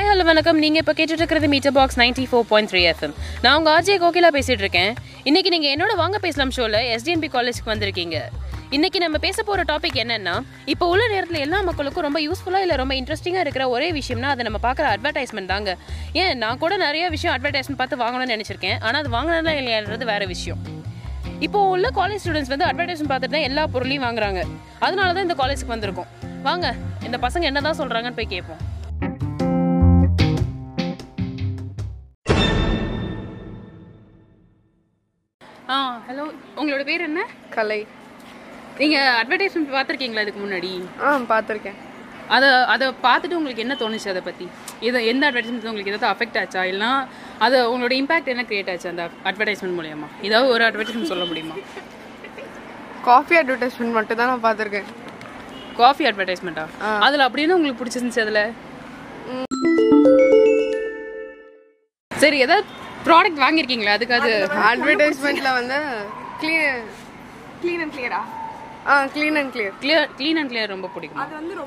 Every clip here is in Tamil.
ஹாய் ஹலோ வணக்கம். நீங்கள் இப்போ கேட்டுட்டு இருக்கிறது meter box ninety four point three FM நான் உங்கள் ஆர்ஜே கோகிலா பேசிகிட்டு இருக்கேன் இன்றைக்கி நீங்கள் என்னோட வாங்க பேசலாம் ஷோவில் எஸ்டிஎன்பி காலேஜ்க்கு வந்திருக்கீங்க. இன்றைக்கி நம்ம பேச போகிற டாபிக் என்னென்னா இப்போ உள்ள நேரத்தில் எல்லா மக்களுக்கும் ரொம்ப யூஸ்ஃபுல்லாக இல்லை ரொம்ப இன்ட்ரெஸ்டிங்காக இருக்கிற ஒரே விஷயம்னா அதை நம்ம பார்க்குற அட்வர்டைஸ்மெண்ட் தாங்க. ஏன் நான் கூட நிறைய விஷயம் அட்வர்டைஸ்மெண்ட் பார்த்து வாங்கணும்னு நினச்சிருக்கேன். ஆனால் அது வாங்கினா இல்லையான்றது வேறு விஷயம். இப்போ உள்ள காலேஜ் ஸ்டூடெண்ட்ஸ் வந்து அட்வர்டைஸ்மெண்ட் பார்த்துட்டு தான் எல்லா பொருளையும் வாங்குறாங்க. அதனால தான் இந்த காலேஜுக்கு வந்திருக்கோம். வாங்க இந்த பசங்க என்ன தான் சொல்கிறாங்கன்னு போய் கேட்போம் உங்களோட பேர் என்ன? கலை. நீங்கள் அட்வர்டைஸ்மெண்ட் பார்த்துருக்கீங்களா இதுக்கு முன்னாடி? ஆ பார்த்துருக்கேன். அதை அதை பார்த்துட்டு உங்களுக்கு என்ன தோணுச்சு அதை பற்றி இது எந்த அட்வர்டைஸ்மெண்ட் உங்களுக்கு ஏதாவது அஃபெக்ட் ஆச்சா? இல்லைனா அது உங்களோட இம்பாக்ட் என்ன கிரியேட் ஆச்சு அந்த அட்வர்டைஸ்மெண்ட் மூலியமா? ஏதாவது ஒரு அட்வர்டைஸ்மெண்ட் சொல்ல முடியுமா? காஃபி அட்வர்டைஸ்மெண்ட் மட்டும் தான் நான் பார்த்துருக்கேன். காஃபி அட்வர்டைஸ்மெண்ட்டா அதில் அப்படின்னு உங்களுக்கு பிடிச்சிருந்துச்சு அதில்? சரி ஏதாவது ப்ராடக்ட் வாங்கியிருக்கீங்களா? அதுக்கு அது அட்வர்டைஸ்மெண்ட்ல வந்து க்ளீன் க்ளீன் அண்ட் கிளியரா ஆ clean and clear clear clean and clear ரொம்ப பிடிக்கும்?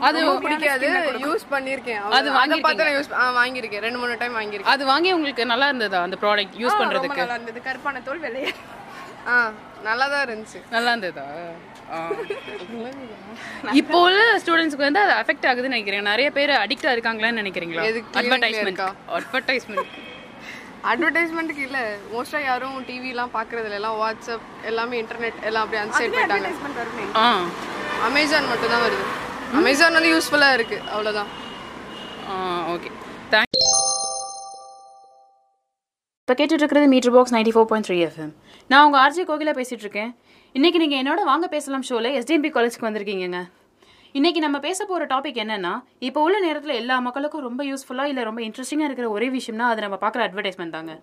அது பிடிக்காது. யூஸ் பண்ணியிருக்கேன் அது அதை பார்த்து நான் யூஸ் ஆ வாங்கியிருக்கேன். ரெண்டு மூணு டைம் வாங்கியிருக்கேன். அது வாங்கி உங்களுக்கு நல்லா இருந்ததா அந்த ப்ராடக்ட் யூஸ் பண்ணுறதுக்கு நல்லா இருந்தது. கருப்பான தோல் வெள்ளையா ஆ நல்லா தான் இருந்துச்சு. நல்லா இருந்ததா. இப்போ உள்ள ஸ்டூடெண்ட்ஸ்க்கு வந்து அது அஃபெக்ட் ஆகுதுன்னு நினைக்கிறேன். நிறைய பேர் அடிக்டா இருக்காங்களான்னு நினைக்கிறீங்களா? அட்வர்டைஸ்மெண்ட் இருக்கா? அட்வர்டைஸ்மெண்ட் அட்வர்டைஸ்மெண்ட்டுக்கு இல்ல. மோஸ்டா யாரும் டிவிலாம் பார்க்கறது இல்ல எல்லாம் வாட்ஸ்அப் எல்லாமே இன்டர்நெட் எல்லாம் அப்படியே அந்த சைடு போயிட்டாங்க ஆ. அமேசான் மட்டும் தான் வருது. அமேசான் வந்து யூஸ்ஃபுல்லா இருக்கு. அவ்வளவுதான். ஓகே தேங்க் இப்போ கேட்டுட்டு இருக்கிறது meter box ninety four point three FM நான் உங்கள் ஆர்ஜே கோகிலா பேசிகிட்டு இருக்கேன் இன்றைக்கி நீங்கள் என்னோட வாங்க பேசலாம் ஷோவில் எஸ்டிஎன்பி காலேஜ்க்கு வந்திருக்கீங்கங்க. இன்னைக்கு நம்ம பேச போகிற டாபிக் என்னன்னா இப்போ உள்ள நேரத்தில் எல்லா மக்களுக்கும் ரொம்ப யூஸ்ஃபுல்லாக இல்லை ரொம்ப இன்ட்ரெஸ்டிங்காக இருக்கிற ஒரே விஷயம்னா அது நம்ம பார்க்குற அட்வர்டைஸ்மெண்ட் தாங்க.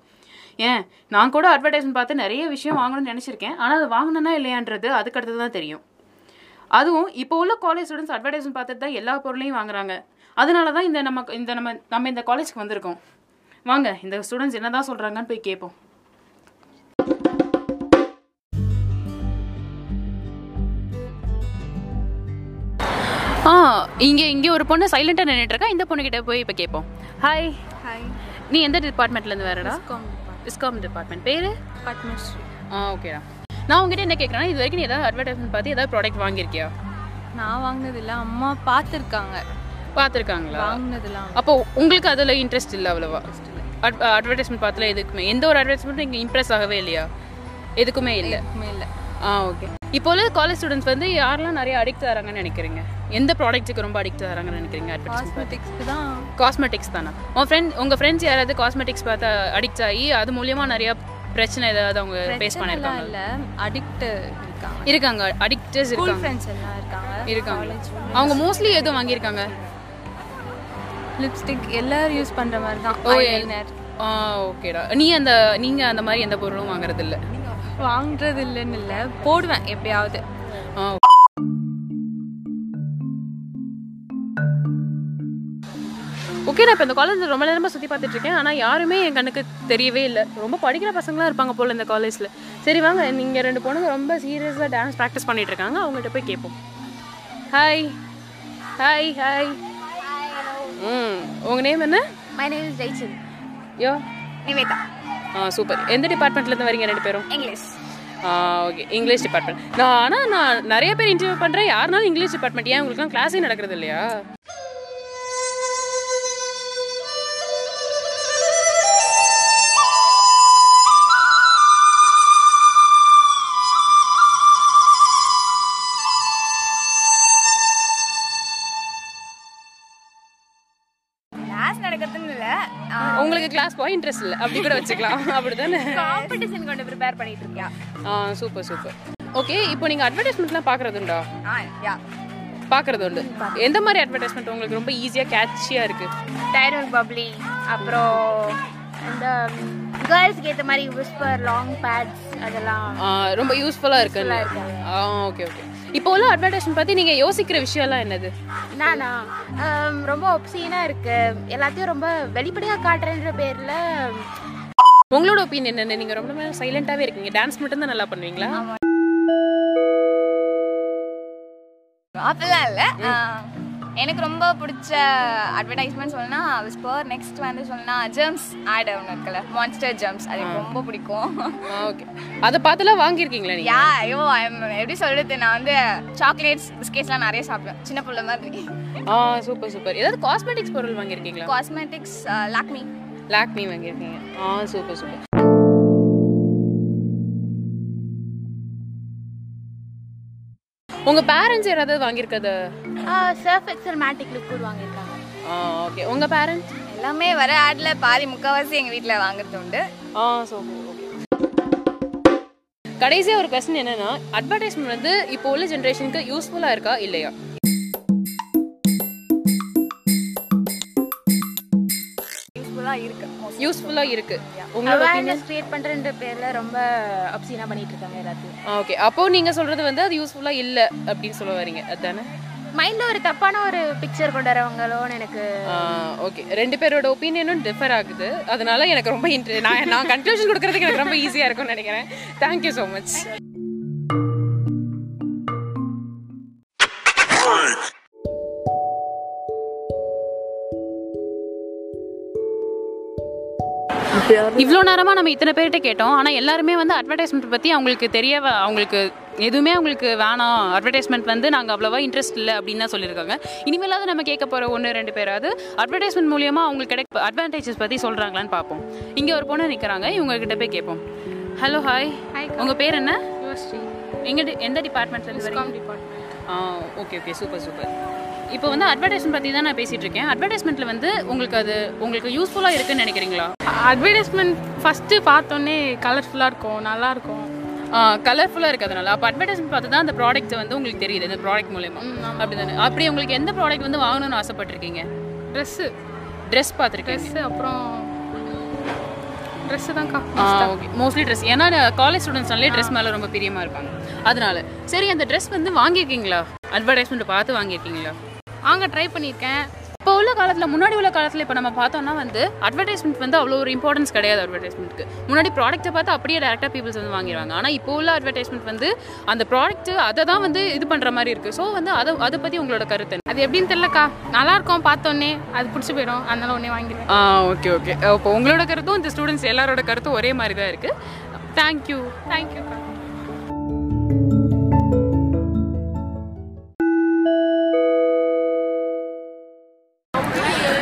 ஏன்? நான் கூட அட்வர்டைஸ்மெண்ட் பார்த்து நிறைய விஷயம் வாங்கணும்னு நினச்சிருக்கேன். ஆனால் அது வாங்கினா இல்லையான்றது அதுக்கு அடுத்து தான் தெரியும். அதுவும் இப்போ உள்ள காலேஜ் ஸ்டூடெண்ட்ஸ் அட்வர்டைஸ்மெண்ட் பார்த்துட்டு தான் எல்லா பொருளையும் வாங்குறாங்க. அதனால தான் இந்த நம்ம இந்த நம்ம நம்ம இந்த காலேஜ்க்கு வந்திருக்கோம். வாங்க இந்த ஸ்டூடெண்ட்ஸ் என்ன தான் சொல்கிறாங்கன்னு போய் கேட்போம். ஆ இங்கே இங்கே ஒரு பொண்ணு சைலண்டாக நின்றுட்டு இருக்கா. இந்த பொண்ணுகிட்ட போய் இப்போ கேட்போம் ஹாய் ஹாய் நீ எந்த டிபார்ட்மெண்ட்லேருந்து வரடா விஸ்காம் டிபார்ட்மெண்ட் பேர்? பத்மஸ்ரீ ஆ ஓகேடா நான் உங்ககிட்ட என்ன கேட்குறேன்னா இது வரைக்கும் நீ ஏதாவது அட்வர்டைஸ்மெண்ட் பார்த்து ஏதாவது ப்ராடக்ட் வாங்கியிருக்கியா? நான் வாங்கினதில்ல. அம்மா பார்த்துருக்காங்க. பார்த்துருக்காங்களா? வாங்கினதெல்லாம் அப்போ உங்களுக்கு அதில் இன்ட்ரெஸ்ட் இல்லை அவ்வளோவா? அட்வர்டைஸ்மெண்ட் பார்த்துல எதுக்குமே. எந்த ஒரு அட்வர்டைஸ்மெண்ட்டும் இங்கே இம்ப்ரெஸ் ஆகவே இல்லையா? எதுக்குமே இல்லை. எதுவுமே இல்லை. ஆ ஓகே இப்போ உள்ள காலேஜ் ஸ்டூடெண்ட்ஸ் வந்து யாரெல்லாம் நிறைய அடிக்ட் ஆகிறாங்கன்னு நினைக்கிறீங்க? எந்த ப்ராடக்ட்டுக்கு ரொம்ப அடிக்ட் ஆகிறாங்கன்னு நினைக்கிறீங்க காஸ்மெட்டிக்ஸ்க்கு தான். காஸ்மெட்டிக்ஸ் தானே? உன் ஃப்ரெண்ட் உங்கள் ஃப்ரெண்ட்ஸ் யாராவது காஸ்மெட்டிக்ஸ் பார்த்து அடிக்ட் ஆகி அது மூலியமா நிறைய பிரச்சனை ஏதாவது அவங்க ஃபேஸ் பண்ணியிருக்காங்க இல்லை. அடிக்ட் இருக்காங்க. இருக்காங்க. அடிக்டர்ஸ் இருக்காங்க. ஃப்ரெண்ட்ஸ் எல்லாம் இருக்காங்க. இருக்காங்க. அவங்க மோஸ்ட்லி எதுவும் வாங்கியிருக்காங்க? லிப்ஸ்டிக் எல்லாரும் யூஸ் பண்ணுற மாதிரி தான். ஓ, ஓகேடா நீ அந்த நீங்க அந்த மாதிரி எந்த பொருளும் வாங்குறது இல்ல வாங்குறது இல்லைன்னு இல்லை போடுவேன் எப்பயாவது. ஓகே நான் இப்போ இந்த காலேஜில் ரொம்ப நேரமாக சுற்றி பார்த்துட்டு இருக்கேன். ஆனால் யாருமே என் கண்ணுக்கு தெரியவே இல்லை. ரொம்ப படிக்கிற பசங்களாம் இருப்பாங்க போல் இந்த காலேஜில் சரி வாங்க. நீங்கள் ரெண்டு பொண்ணுங்க ரொம்ப சீரியஸாக டான்ஸ் ப்ராக்டிஸ் பண்ணிட்டு இருக்காங்க. அவங்கள்ட்ட போய் கேட்போம் ஹாய் ஹாய் ஹாய் ம் உங்கள் நேம் என்ன? My name is Rachel. யோ Niveta. ஆ சூப்பர் எந்த டிபார்ட்மெண்ட்லேருந்து வரீங்க ரெண்டு பேரும். ஆ ஓகே இங்கிலீஷ் டிபார்ட்மெண்ட் நான் ஆனால் நான் நிறைய பேர் இன்டர்வியூ பண்ணுறேன் யாருனாலும் இங்கிலீஷ் டிபார்ட்மெண்ட் ஏன்? உங்களுக்குலாம் கிளாஸே நடக்கிறது இல்லையா? கிளாஸ் போய் இன்ட்ரெஸ்ட் இல்லை. அப்படி கூட வச்சுக்கலாம். அப்படிதானே? காம்படிஷன் கொண்டு ப்ரிப்பேர் பண்ணிட்டு இருக்கியா? சூப்பர் சூப்பர் ஓகே இப்போ நீங்கள் அட்வர்டைஸ்மெண்ட்லாம் யா பார்க்குறது உண்டு. எந்த மாதிரி அட்வர்டைஸ்மெண்ட் உங்களுக்கு ரொம்ப ஈஸியாக கேட்சியாக இருக்குது டைரல் பப்ளி அப்புறம் இந்த கேர்ள்ஸ்க்கு ஏற்ற மாதிரி விஸ்பர் லாங் பேட்ஸ் அதெல்லாம் ரொம்ப யூஸ்ஃபுல்லாக இருக்குல்ல ஆ ஓகே ஓகே இப்போ உள்ள அட்வர்டைஸ்மெண்ட் பற்றி நீங்கள் யோசிக்கிற விஷயம்லாம் என்னது? நானா? ரொம்ப ஒப்சீனா இருக்கு. எல்லாத்தையும் ரொம்ப வெளிப்படையா காட்டுறேன்ற பேர்ல உங்களோட ஒப்பீனியன் என்ன நீங்கள் ரொம்ப நேரம் சைலண்ட்டாகவே இருக்கீங்க. டான்ஸ் மட்டும் தான் நல்லா பண்ணுவீங்களா? அப்படிலாம் இல்ல. எனக்கு ரொம்ப பிடிச்ச அட்வர்டைஸ்மெண்ட் சொல்லணும்னா விஸ்பர் நெக்ஸ்ட் வந்து சொல்லணும்னா ஜெர்ம்ஸ் ஆட் ஒன்று இருக்குல்ல. மான்ஸ்டர் ஜெர்ம்ஸ் அது எனக்கு ரொம்ப பிடிக்கும். ஓகே அதை பார்த்துலாம் வாங்கியிருக்கீங்களா யா ஐயோ எப்படி சொல்றது? நான் வந்து சாக்லேட்ஸ் பிஸ்கெட்ஸ்லாம் நிறைய சாப்பிடுவேன். சின்ன பிள்ளை மாதிரி. ஆ சூப்பர் சூப்பர் ஏதாவது காஸ்மெட்டிக்ஸ் பொருள் வாங்கியிருக்கீங்களா? காஸ்மெட்டிக்ஸ் லாக்மி லாக்மி வாங்கியிருக்கீங்க. ஆ சூப்பர் சூப்பர் உங்கள் பேரண்ட்ஸ் யாராவது வாங்கியிருக்கது சர்ஃப் எக்ஸல் மேட்டிக் லிக்விட் வாங்கியிருக்காங்க. ஓகே உங்கள் பேரண்ட்ஸ் எல்லாமே வர ஆட்ல பாதி முக்கால்வாசி எங்கள் வீட்டில் வாங்குறது உண்டு. ஆ சூப்பர் ஓகே கடைசியாக ஒரு கொஸ்டின் என்னன்னா அட்வர்டைஸ்மெண்ட் வந்து இப்போ உள்ள ஜென்ரேஷனுக்கு யூஸ்ஃபுல்லாக இருக்கா இல்லையா? யூஸ்ஃபுல்லாக இருக்கு யூஸ்ஃபுல்லாக இருக்கு. உங்களோட அவேர்னஸ் கிரியேட் பண்ணுறன்ற பேரில் ரொம்ப அப்சீனாக பண்ணிட்டு இருக்காங்க எல்லாத்தையும். ஓகே அப்போ நீங்க சொல்றது வந்து அது யூஸ்ஃபுல்லா இல்ல அப்படின்னு சொல்ல வரீங்க. அதானே? மைண்டில் ஒரு தப்பான ஒரு பிக்சர் கொண்டு வரவங்களோன்னு எனக்கு ஓகே ரெண்டு பேரோட ஒப்பீனியனும் டிஃபர் ஆகுது. அதனால எனக்கு ரொம்ப இன்ட்ரெ நான் நான் கன்க்ளூஷன் கொடுக்கறதுக்கு எனக்கு ரொம்ப ஈஸியா இருக்கும்னு நினைக்கிறேன். தேங்க்யூ ஸோ மச் இவ்வளோ நேரமாக நம்ம இத்தனை பேர்கிட்ட கேட்டோம். ஆனால் எல்லாருமே வந்து அட்வர்டைஸ்மெண்ட் பற்றி அவங்களுக்கு தெரிய அவங்களுக்கு எதுவுமே அவங்களுக்கு வேணாம். அட்வர்டைஸ்மெண்ட் வந்து நாங்கள் அவ்வளோவா இன்ட்ரெஸ்ட் இல்லை அப்படின்னு தான் சொல்லியிருக்காங்க. இனிமேலாவது நம்ம கேட்க போகிற ஒன்று ரெண்டு பேராவது அட்வர்டைஸ்மெண்ட் மூலியமாக அவங்களுக்கு கிடைக்க அட்வான்டேஜஸ் பற்றி சொல்கிறாங்களான்னு பார்ப்போம். இங்கே ஒரு பொண்ணு நிற்கிறாங்க இவங்க கிட்ட போய் கேட்போம். ஹலோ ஹாய் உங்கள் பேர் என்ன? எங்க டி- எந்த டிபார்ட்மெண்ட் ஆ ஓகே ஓகே சூப்பர் சூப்பர் இப்போ வந்து அட்வர்டைஸ்மெண்ட் பற்றி தான் நான் பேசிகிட்டு இருக்கேன். அட்வர்டைஸ்மெண்ட்டில் வந்து உங்களுக்கு அது உங்களுக்கு யூஸ்ஃபுல்லாக இருக்குன்னு நினைக்கிறீங்களா? அட்வர்டைஸ்மெண்ட் ஃபஸ்ட்டு பார்த்தோன்னே கலர்ஃபுல்லாக இருக்கும் நல்லா இருக்கும். கலர்ஃபுல்லாக இருக்கிறதுனால அப்போ அட்வர்டைஸ்மெண்ட் பார்த்து தான் அந்த ப்ராடக்ட் வந்து உங்களுக்கு தெரியுது இந்த ப்ராடக்ட் மூலயமா. அப்படி தானே அப்படி உங்களுக்கு எந்த ப்ராடக்ட் வந்து வாங்கணும்னு ஆசைப்பட்டிருக்கீங்க? ட்ரெஸ்ஸு ட்ரெஸ் பார்த்துருக்கீங்க? ட்ரெஸ்ஸு அப்புறம் ட்ரெஸ்ஸு தான்க்கா ஓகே மோஸ்ட்லி ட்ரெஸ் ஏன்னா காலேஜ் ஸ்டூடெண்ட்ஸ்னாலே ட்ரெஸ் மேலே ரொம்ப பிரியமாக இருப்பாங்க. அதனால. சரி அந்த ட்ரெஸ் வந்து வாங்கியிருக்கீங்களா? அட்வர்டைஸ்மெண்ட் பார்த்து வாங்கியிருக்கீங்களா? வாங்க ட்ரை பண்ணியிருக்கேன். இப்போ உள்ள காலத்தில் முன்னாடி உள்ள காலத்தில் இப்போ நம்ம பார்த்தோம்னா வந்து அட்வர்டைஸ்மெண்ட் வந்து அவ்வளோ ஒரு இம்பார்ட்டன்ஸ் கிடையாது அட்வர்டைஸ்மெண்ட்க்கு முன்னாடி ப்ராடக்ட்டை பார்த்து அப்படியே டேரெக்டாக பீப்புள்ஸ் வந்து வாங்கிடுவாங்க. ஆனால் இப்போ உள்ள அட்வர்டைஸ்மெண்ட் வந்து அந்த ப்ராடக்ட் அதை தான் வந்து இது பண்ணுற மாதிரி இருக்குது ஸோ வந்து அதை அதை பற்றி உங்களோட கருத்து? அது எப்படின்னு தெரியலக்கா. நல்லா இருக்கும் பார்த்தோன்னே அது பிடிச்சி போயிடும். அதனால உடனே வாங்கிடுவேன். ஆ ஓகே ஓகே இப்போ உங்களோட கருத்தும் இந்த ஸ்டூடெண்ட்ஸ் எல்லாரோட கருத்தும் ஒரே மாதிரி தான் இருக்குது தேங்க்யூ தேங்க்யூக்கா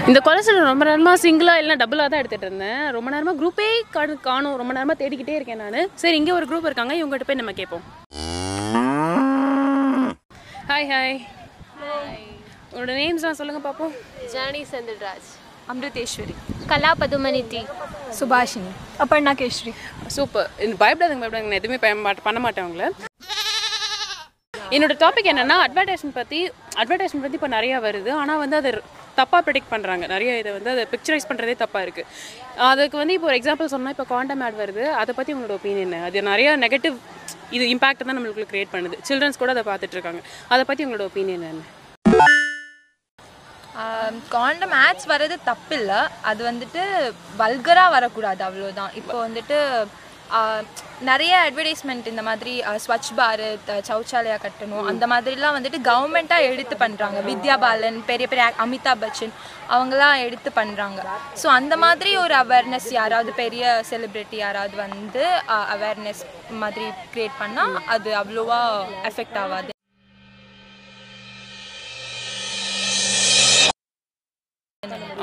இந்த காலேஜில் ரொம்ப நேரமாக சிங்கிளாக இல்லை டபுளாக தான் எடுத்துகிட்டு இருந்தேன். ரொம்ப நேரமாக குரூப்பே காணு காணும். ரொம்ப நேரமாக தேடிக்கிட்டே இருக்கேன் நான். சரி இங்கே ஒரு குரூப் இருக்காங்க. இவங்ககிட்ட போய் நம்ம கேட்போம் ஹாய் ஹாய் உங்களோட நேம்ஸ்லாம் சொல்லுங்கள் பார்ப்போம் ஜானி செந்தில்ராஜ். அமிர்தேஸ்வரி. கலா பதுமனிதி சுபாஷினி. அப்பர்ணா கேஸ்ரி சூப்பர் இந்த பயப்படாதுங்க பயப்படாதுங்க. நான் எதுவுமே பண்ண மாட்டேன் உங்களை. என்னோட டாபிக் என்னன்னா அட்வர்டைஸ்மெண்ட் பற்றி அட்வர்டைஸ்மெண்ட் பற்றி இப்போ நிறையா வருது. ஆனால் வந்து அதை தப்பாக ப்ரிடிக்ட் பண்ணுறாங்க நிறைய இதை வந்து அதை பிக்சரைஸ் பண்ணுறதே தப்பாக இருக்குது அதுக்கு வந்து இப்போ ஒரு எக்ஸாம்பிள் சொன்னால் இப்போ குவாண்டம் ஆட் வருது. அதை பற்றி உங்களோட ஒப்பீனியன் அது நிறைய நெகட்டிவ் இது இம்பாக்ட் தான் நம்மளுக்கு க்ரியேட் பண்ணுது. சில்ட்ரன்ஸ் கூட அதை பார்த்துட்டு இருக்காங்க. அதை பற்றி உங்களோட ஒப்பீனியன் என்ன? காண்டம் ஆட்ஸ் வர்றது தப்பில்லை. அது வந்துட்டு வல்கராக வரக்கூடாது. அவ்வளோதான் இப்போ வந்துட்டு நிறைய அட்வர்டைஸ்மெண்ட் இந்த மாதிரி ஸ்வச் பாரத் சௌச்சாலயா கட்டணும் அந்த மாதிரிலாம் வந்துட்டு கவர்மெண்ட்டாக எடுத்து பண்ணுறாங்க வித்யா பாலன் பெரிய பெரிய அமிதாப் பச்சன் அவங்களாம் எடுத்து பண்ணுறாங்க ஸோ அந்த மாதிரி ஒரு அவேர்னஸ் யாராவது பெரிய செலிப்ரிட்டி யாராவது வந்து அவேர்னஸ் மாதிரி க்ரியேட் பண்ணால் அது அவ்வளோவா எஃபெக்ட் ஆகாது.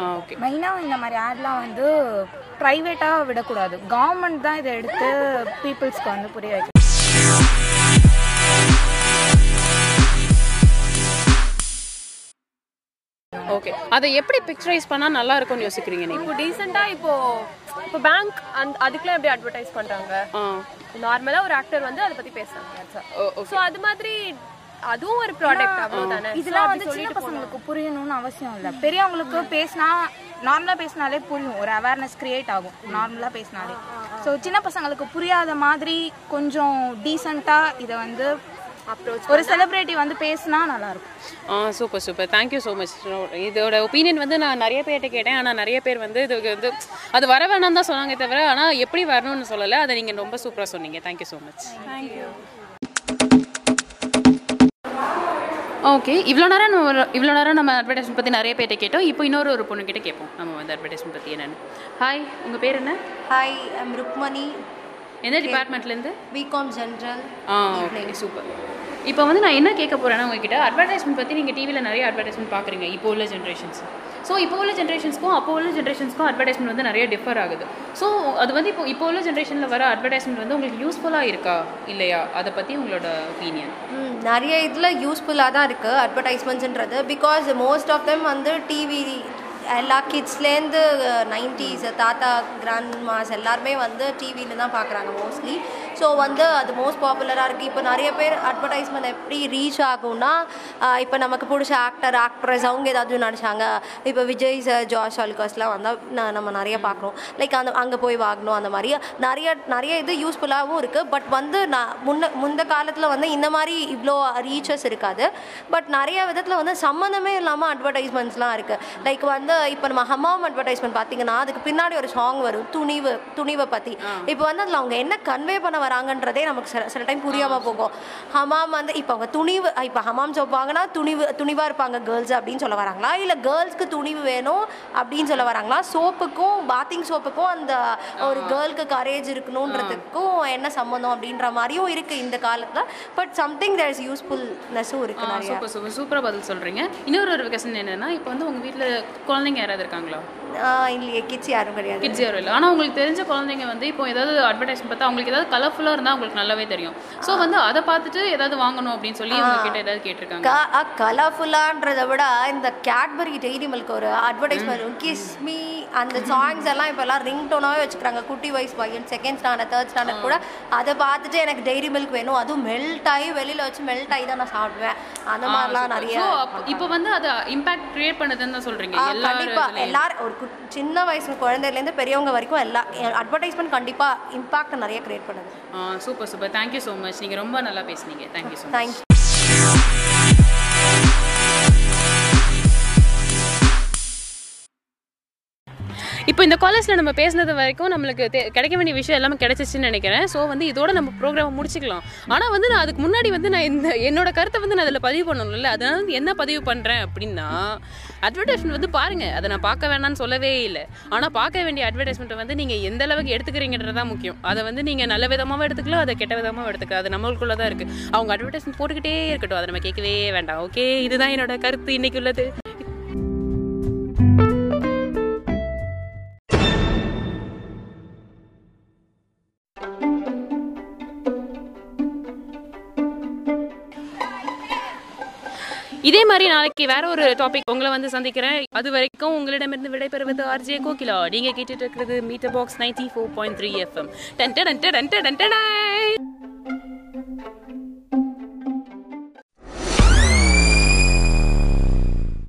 ஓகே. மெயினாக இந்த மாதிரி ஆட்லாம் வந்து ப்ரைவேட்டாக விடக்கூடாது. கவர்மெண்ட் தான் இதை எடுத்து பீப்புள்ஸ்க்கு வந்து புரிய வைக்கணும் ஓகே அதை எப்படி பிக்சரைஸ் பண்ணால் நல்லா இருக்கும்னு யோசிக்கிறீங்க நீங்கள் இப்போ டீசெண்டாக இப்போ இப்போ பேங்க் அந்த அதுக்குலாம் எப்படி அட்வர்டைஸ் பண்ணுறாங்க நார்மலாக ஒரு ஆக்டர் வந்து அதை பற்றி பேசுறாங்க. ஓ ஓகே ஸோ அது மாதிரி அதுவும் ஒரு ப்ராடக்ட் அவ்வளோதானே இதெல்லாம் வந்து சின்ன பசங்களுக்கு புரியணும்னு அவசியம் இல்லை. பெரியவங்களுக்கு பேசினா நார்மலாக பேசினாலே புரியும். ஒரு அவேர்னஸ் கிரியேட் ஆகும். நார்மலாக பேசினாலே. ஸோ சின்ன பசங்களுக்கு புரியாத மாதிரி கொஞ்சம் டீசெண்டாக இதை வந்து ஒரு செலிப்ரிட்டி வந்து பேசினா நல்லா இருக்கும் ஆ super super thank you so much இதோட ஒப்பீனியன் வந்து நான் நிறைய பேர்கிட்ட கேட்டேன். ஆனால் நிறைய பேர் வந்து இதுக்கு வந்து அது வர வேணாம் தான் சொன்னாங்க தவிர ஆனால் எப்படி வரணும்னு சொல்லலை. அதை நீங்கள் ரொம்ப சூப்பராக சொன்னீங்க. Thank you so much okay. இவ்வளோ நேரம் நம்ம இவ்வளோ நேரம் நம்ம அட்வர்டைஸ்மெண்ட் பற்றி நிறைய பேர்ட்ட கேட்டோம். இப்போ இன்னொரு ஒரு பொண்ணுக்கிட்ட கேட்போம். நம்ம வந்து அட்வர்டைஸ்மெண்ட் பற்றி என்னென்னு. ஹாய் உங்கள் பேர் என்ன? ஹாய் ஐம் ருக்மணி எந்த டிபார்ட்மெண்ட்லேருந்து பிகாம் ஜென்ரல் ஆ ஓகே சூப்பர் இப்போ வந்து நான் என்ன கேட்க போகிறேன்னா உங்ககிட்ட அட்வர்டைஸ்மெண்ட் பற்றி நீங்கள் டிவியில் நிறைய அட்வர்டைஸ்மெண்ட் பார்க்குறீங்க இப்போ உள்ள ஜென்ரேஷன்ஸ் ஸோ இப்போ உள்ள ஜென்ரேஷன்ஸ்க்கும் அப்போ உள்ள ஜென்ரேஷன்ஸ்க்கும் அட்வர்டைஸ்மெண்ட் வந்து நிறைய டிஃபர் ஆகுது. ஸோ அது வந்து இப்போ இப்போ உள்ள ஜென்ரேஷனில் வர அட்வர்டைஸ்மெண்ட் வந்து உங்களுக்கு யூஸ்ஃபுல்லாக இருக்கா? இல்லையா? அதை பற்றி உங்களோட ஒப்பீனியன் நிறைய இதில் யூஸ்ஃபுல்லாக தான் இருக்குது அட்வர்டைஸ்மெண்ட்ஸ்ன்றது பிகாஸ் மோஸ்ட் ஆஃப் தெம் வந்து டிவி எல்லா கிட்ஸ்லேருந்து நைன்டிஸ் தாத்தா கிராண்ட் மாஸ் எல்லாருமே வந்து டிவியில் தான் பார்க்குறாங்க மோஸ்ட்லி ஸோ வந்து அது மோஸ்ட் பாப்புலராக இருக்குது இப்போ நிறைய பேர் அட்வர்டைஸ்மெண்ட் எப்படி ரீச் ஆகும்னா இப்போ நமக்கு பிடிச்ச ஆக்டர் ஆக்ட்ரஸ் அவங்க ஏதாவது நடிச்சாங்க. இப்போ விஜய் சார் ஜார்ஜ் அல்காஸ்லாம் வந்தால் நம்ம நிறைய பார்க்குறோம். லைக் அந்த அங்கே போய் வாங்கணும் அந்த மாதிரி. நிறைய நிறைய இது யூஸ்ஃபுல்லாகவும் இருக்குது பட் வந்து நான் முன்ன முந்த காலத்தில் வந்து இந்த மாதிரி இவ்வளோ ரீச்சஸ் இருக்காது. பட் நிறைய விதத்தில் வந்து சம்மந்தமே இல்லாமல் அட்வர்டைஸ்மெண்ட்ஸ்லாம் இருக்குது லைக் வந்து இப்போ நம்ம ஹமாம் அட்வர்டைஸ்மெண்ட் பார்த்தீங்கன்னா அதுக்கு பின்னாடி ஒரு சாங் வரும். துணிவு துணிவை பற்றி இப்போ வந்து அதில் அவங்க என்ன கன்வே பண்ண வராங்கன்றதே நமக்கு சில சில டைம் புரியாமல் போகும். ஹமாம் வந்து இப்போ அவங்க துணிவு இப்போ ஹமாம் சோப் வாங்கினா துணிவு துணிவாக இருப்பாங்க கேர்ள்ஸ் அப்படின்னு சொல்ல வராங்களா? இல்லை கேர்ள்ஸ்க்கு துணிவு வேணும் அப்படின்னு சொல்ல வராங்களா? சோப்புக்கும் பாத்திங் சோப்புக்கும் அந்த ஒரு கேர்ளுக்கு கரேஜ் இருக்கணுன்றதுக்கும் என்ன சம்மந்தம் அப்படின்ற மாதிரியும் இருக்குது இந்த காலத்தில். பட் சம்திங் தேர் இஸ் யூஸ்ஃபுல்னஸும் இருக்குது நிறைய. சூப்பர் சூப்பர் சூப்பராக பதில் சொல்கிறீங்க இன்னொரு ஒரு கொஸ்டின் என்னென்னா இப்போ வந்து உங்கள் வீட்டில் குழந்தைங்க யாராவது இருக்காங்களா? இல்லையே கிட்ஸ் யாரும் கிடையாது. கிட்ஸ் யாரும் இல்லை. ஆனால் உங்களுக்கு தெரிஞ்ச குழந்தைங்க வந்து இப்போ ஏதாவது அட்வர்டைஸ்மெண்ட் பார்த்தா அவங்களுக்கு ஏதாவது கலர்ஃபுல்லாக இருந்தால் உங்களுக்கு நல்லாவே தெரியும். ஸோ வந்து அதை பார்த்துட்டு ஏதாவது வாங்கணும் அப்படின்னு சொல்லி உங்ககிட்ட ஏதாவது கேட்டிருக்காங்க? கலர்ஃபுல்லான்றதை விட இந்த கேட்பரி டெய்ரி மில்க் ஒரு அட்வர்டைஸ்மெண்ட் கிஸ் மீ அந்த சாங்ஸ் எல்லாம் இப்போ எல்லாம் ரிங் டோனாகவே வச்சுக்கிறாங்க. குட்டி வயசு பையன் செகண்ட் ஸ்டாண்டர்ட் தேர்ட் ஸ்டாண்டர்ட் கூட. அதை பார்த்துட்டு எனக்கு டெய்ரி மில்க் வேணும். அதுவும் மெல்ட் ஆகி வெளியில் வச்சு மெல்ட் ஆகி தான் நான் சாப்பிடுவேன். அந்த மாதிரிலாம் நிறைய இப்போ வந்து அது இம்பாக்ட் கிரியேட் பண்ணுதுன்னு தான் சொல்கிறீங்க ஆ, எல்லா கண்டிப்பா. எல்லாரும் ஒரு சின்ன வயசு குழந்தையிலேருந்து பெரியவங்க வரைக்கும் எல்லா அட்வர்டைஸ்மெண்ட் கண்டிப்பா இம்பாக்ட் நிறைய கிரியேட் பண்ணுது. Super super. Thank you so much நீங்கள் ரொம்ப நல்லா பேசுனீங்க. தேங்க்யூ ஸோ மச் தேங்க்யூ இப்போ இந்த காலேஜில் நம்ம பேசினது வரைக்கும் நம்மளுக்கு கிடைக்க வேண்டிய விஷயம் எல்லாமே கிடைச்சிச்சுன்னு நினைக்கிறேன். ஸோ வந்து இதோட நம்ம ப்ரோக்ராம் முடிச்சுக்கலாம். ஆனால் வந்து நான் அதுக்கு முன்னாடி வந்து நான் இந்த என்னோட கருத்தை வந்து நான் அதில் பதிவு பண்ணணும்ல. அதனால வந்து என்ன பதிவு பண்ணுறேன் அப்படின்னா அட்வர்டைஸ்மெண்ட் வந்து பாருங்கள் அதை நான் பார்க்க வேணாம்னு சொல்லவே இல்லை. ஆனால் பார்க்க வேண்டிய அட்வர்டைஸ்மெண்ட்டை வந்து நீங்கள் எந்த அளவுக்கு எடுத்துக்கிறீங்கன்றது தான் முக்கியம். அதை வந்து நீங்கள் நல்ல விதமாகவும் எடுத்துக்கலாம் அதை கெட்ட விதமாகவும் எடுத்துக்கலாம். அது நம்மளுக்குள்ள தான் இருக்குது அவங்க அட்வர்டைஸ்மெண்ட் போட்டுக்கிட்டே இருக்கட்டும். அதை நம்ம கேட்கவே வேண்டாம். ஓகே இதுதான் என்னோட கருத்து. இன்னைக்கு உள்ளது. இதே மாதிரி நாளைக்கு வேற ஒரு டாபிக் உங்களை வந்து சந்திக்கிறேன். அது வரைக்கும் உங்களிடமிருந்து விடைபெறுவது ஆர்ஜே கோகிலா. நீங்க கேட்டுட்டு இருக்கிறது meter box ninety four point three FM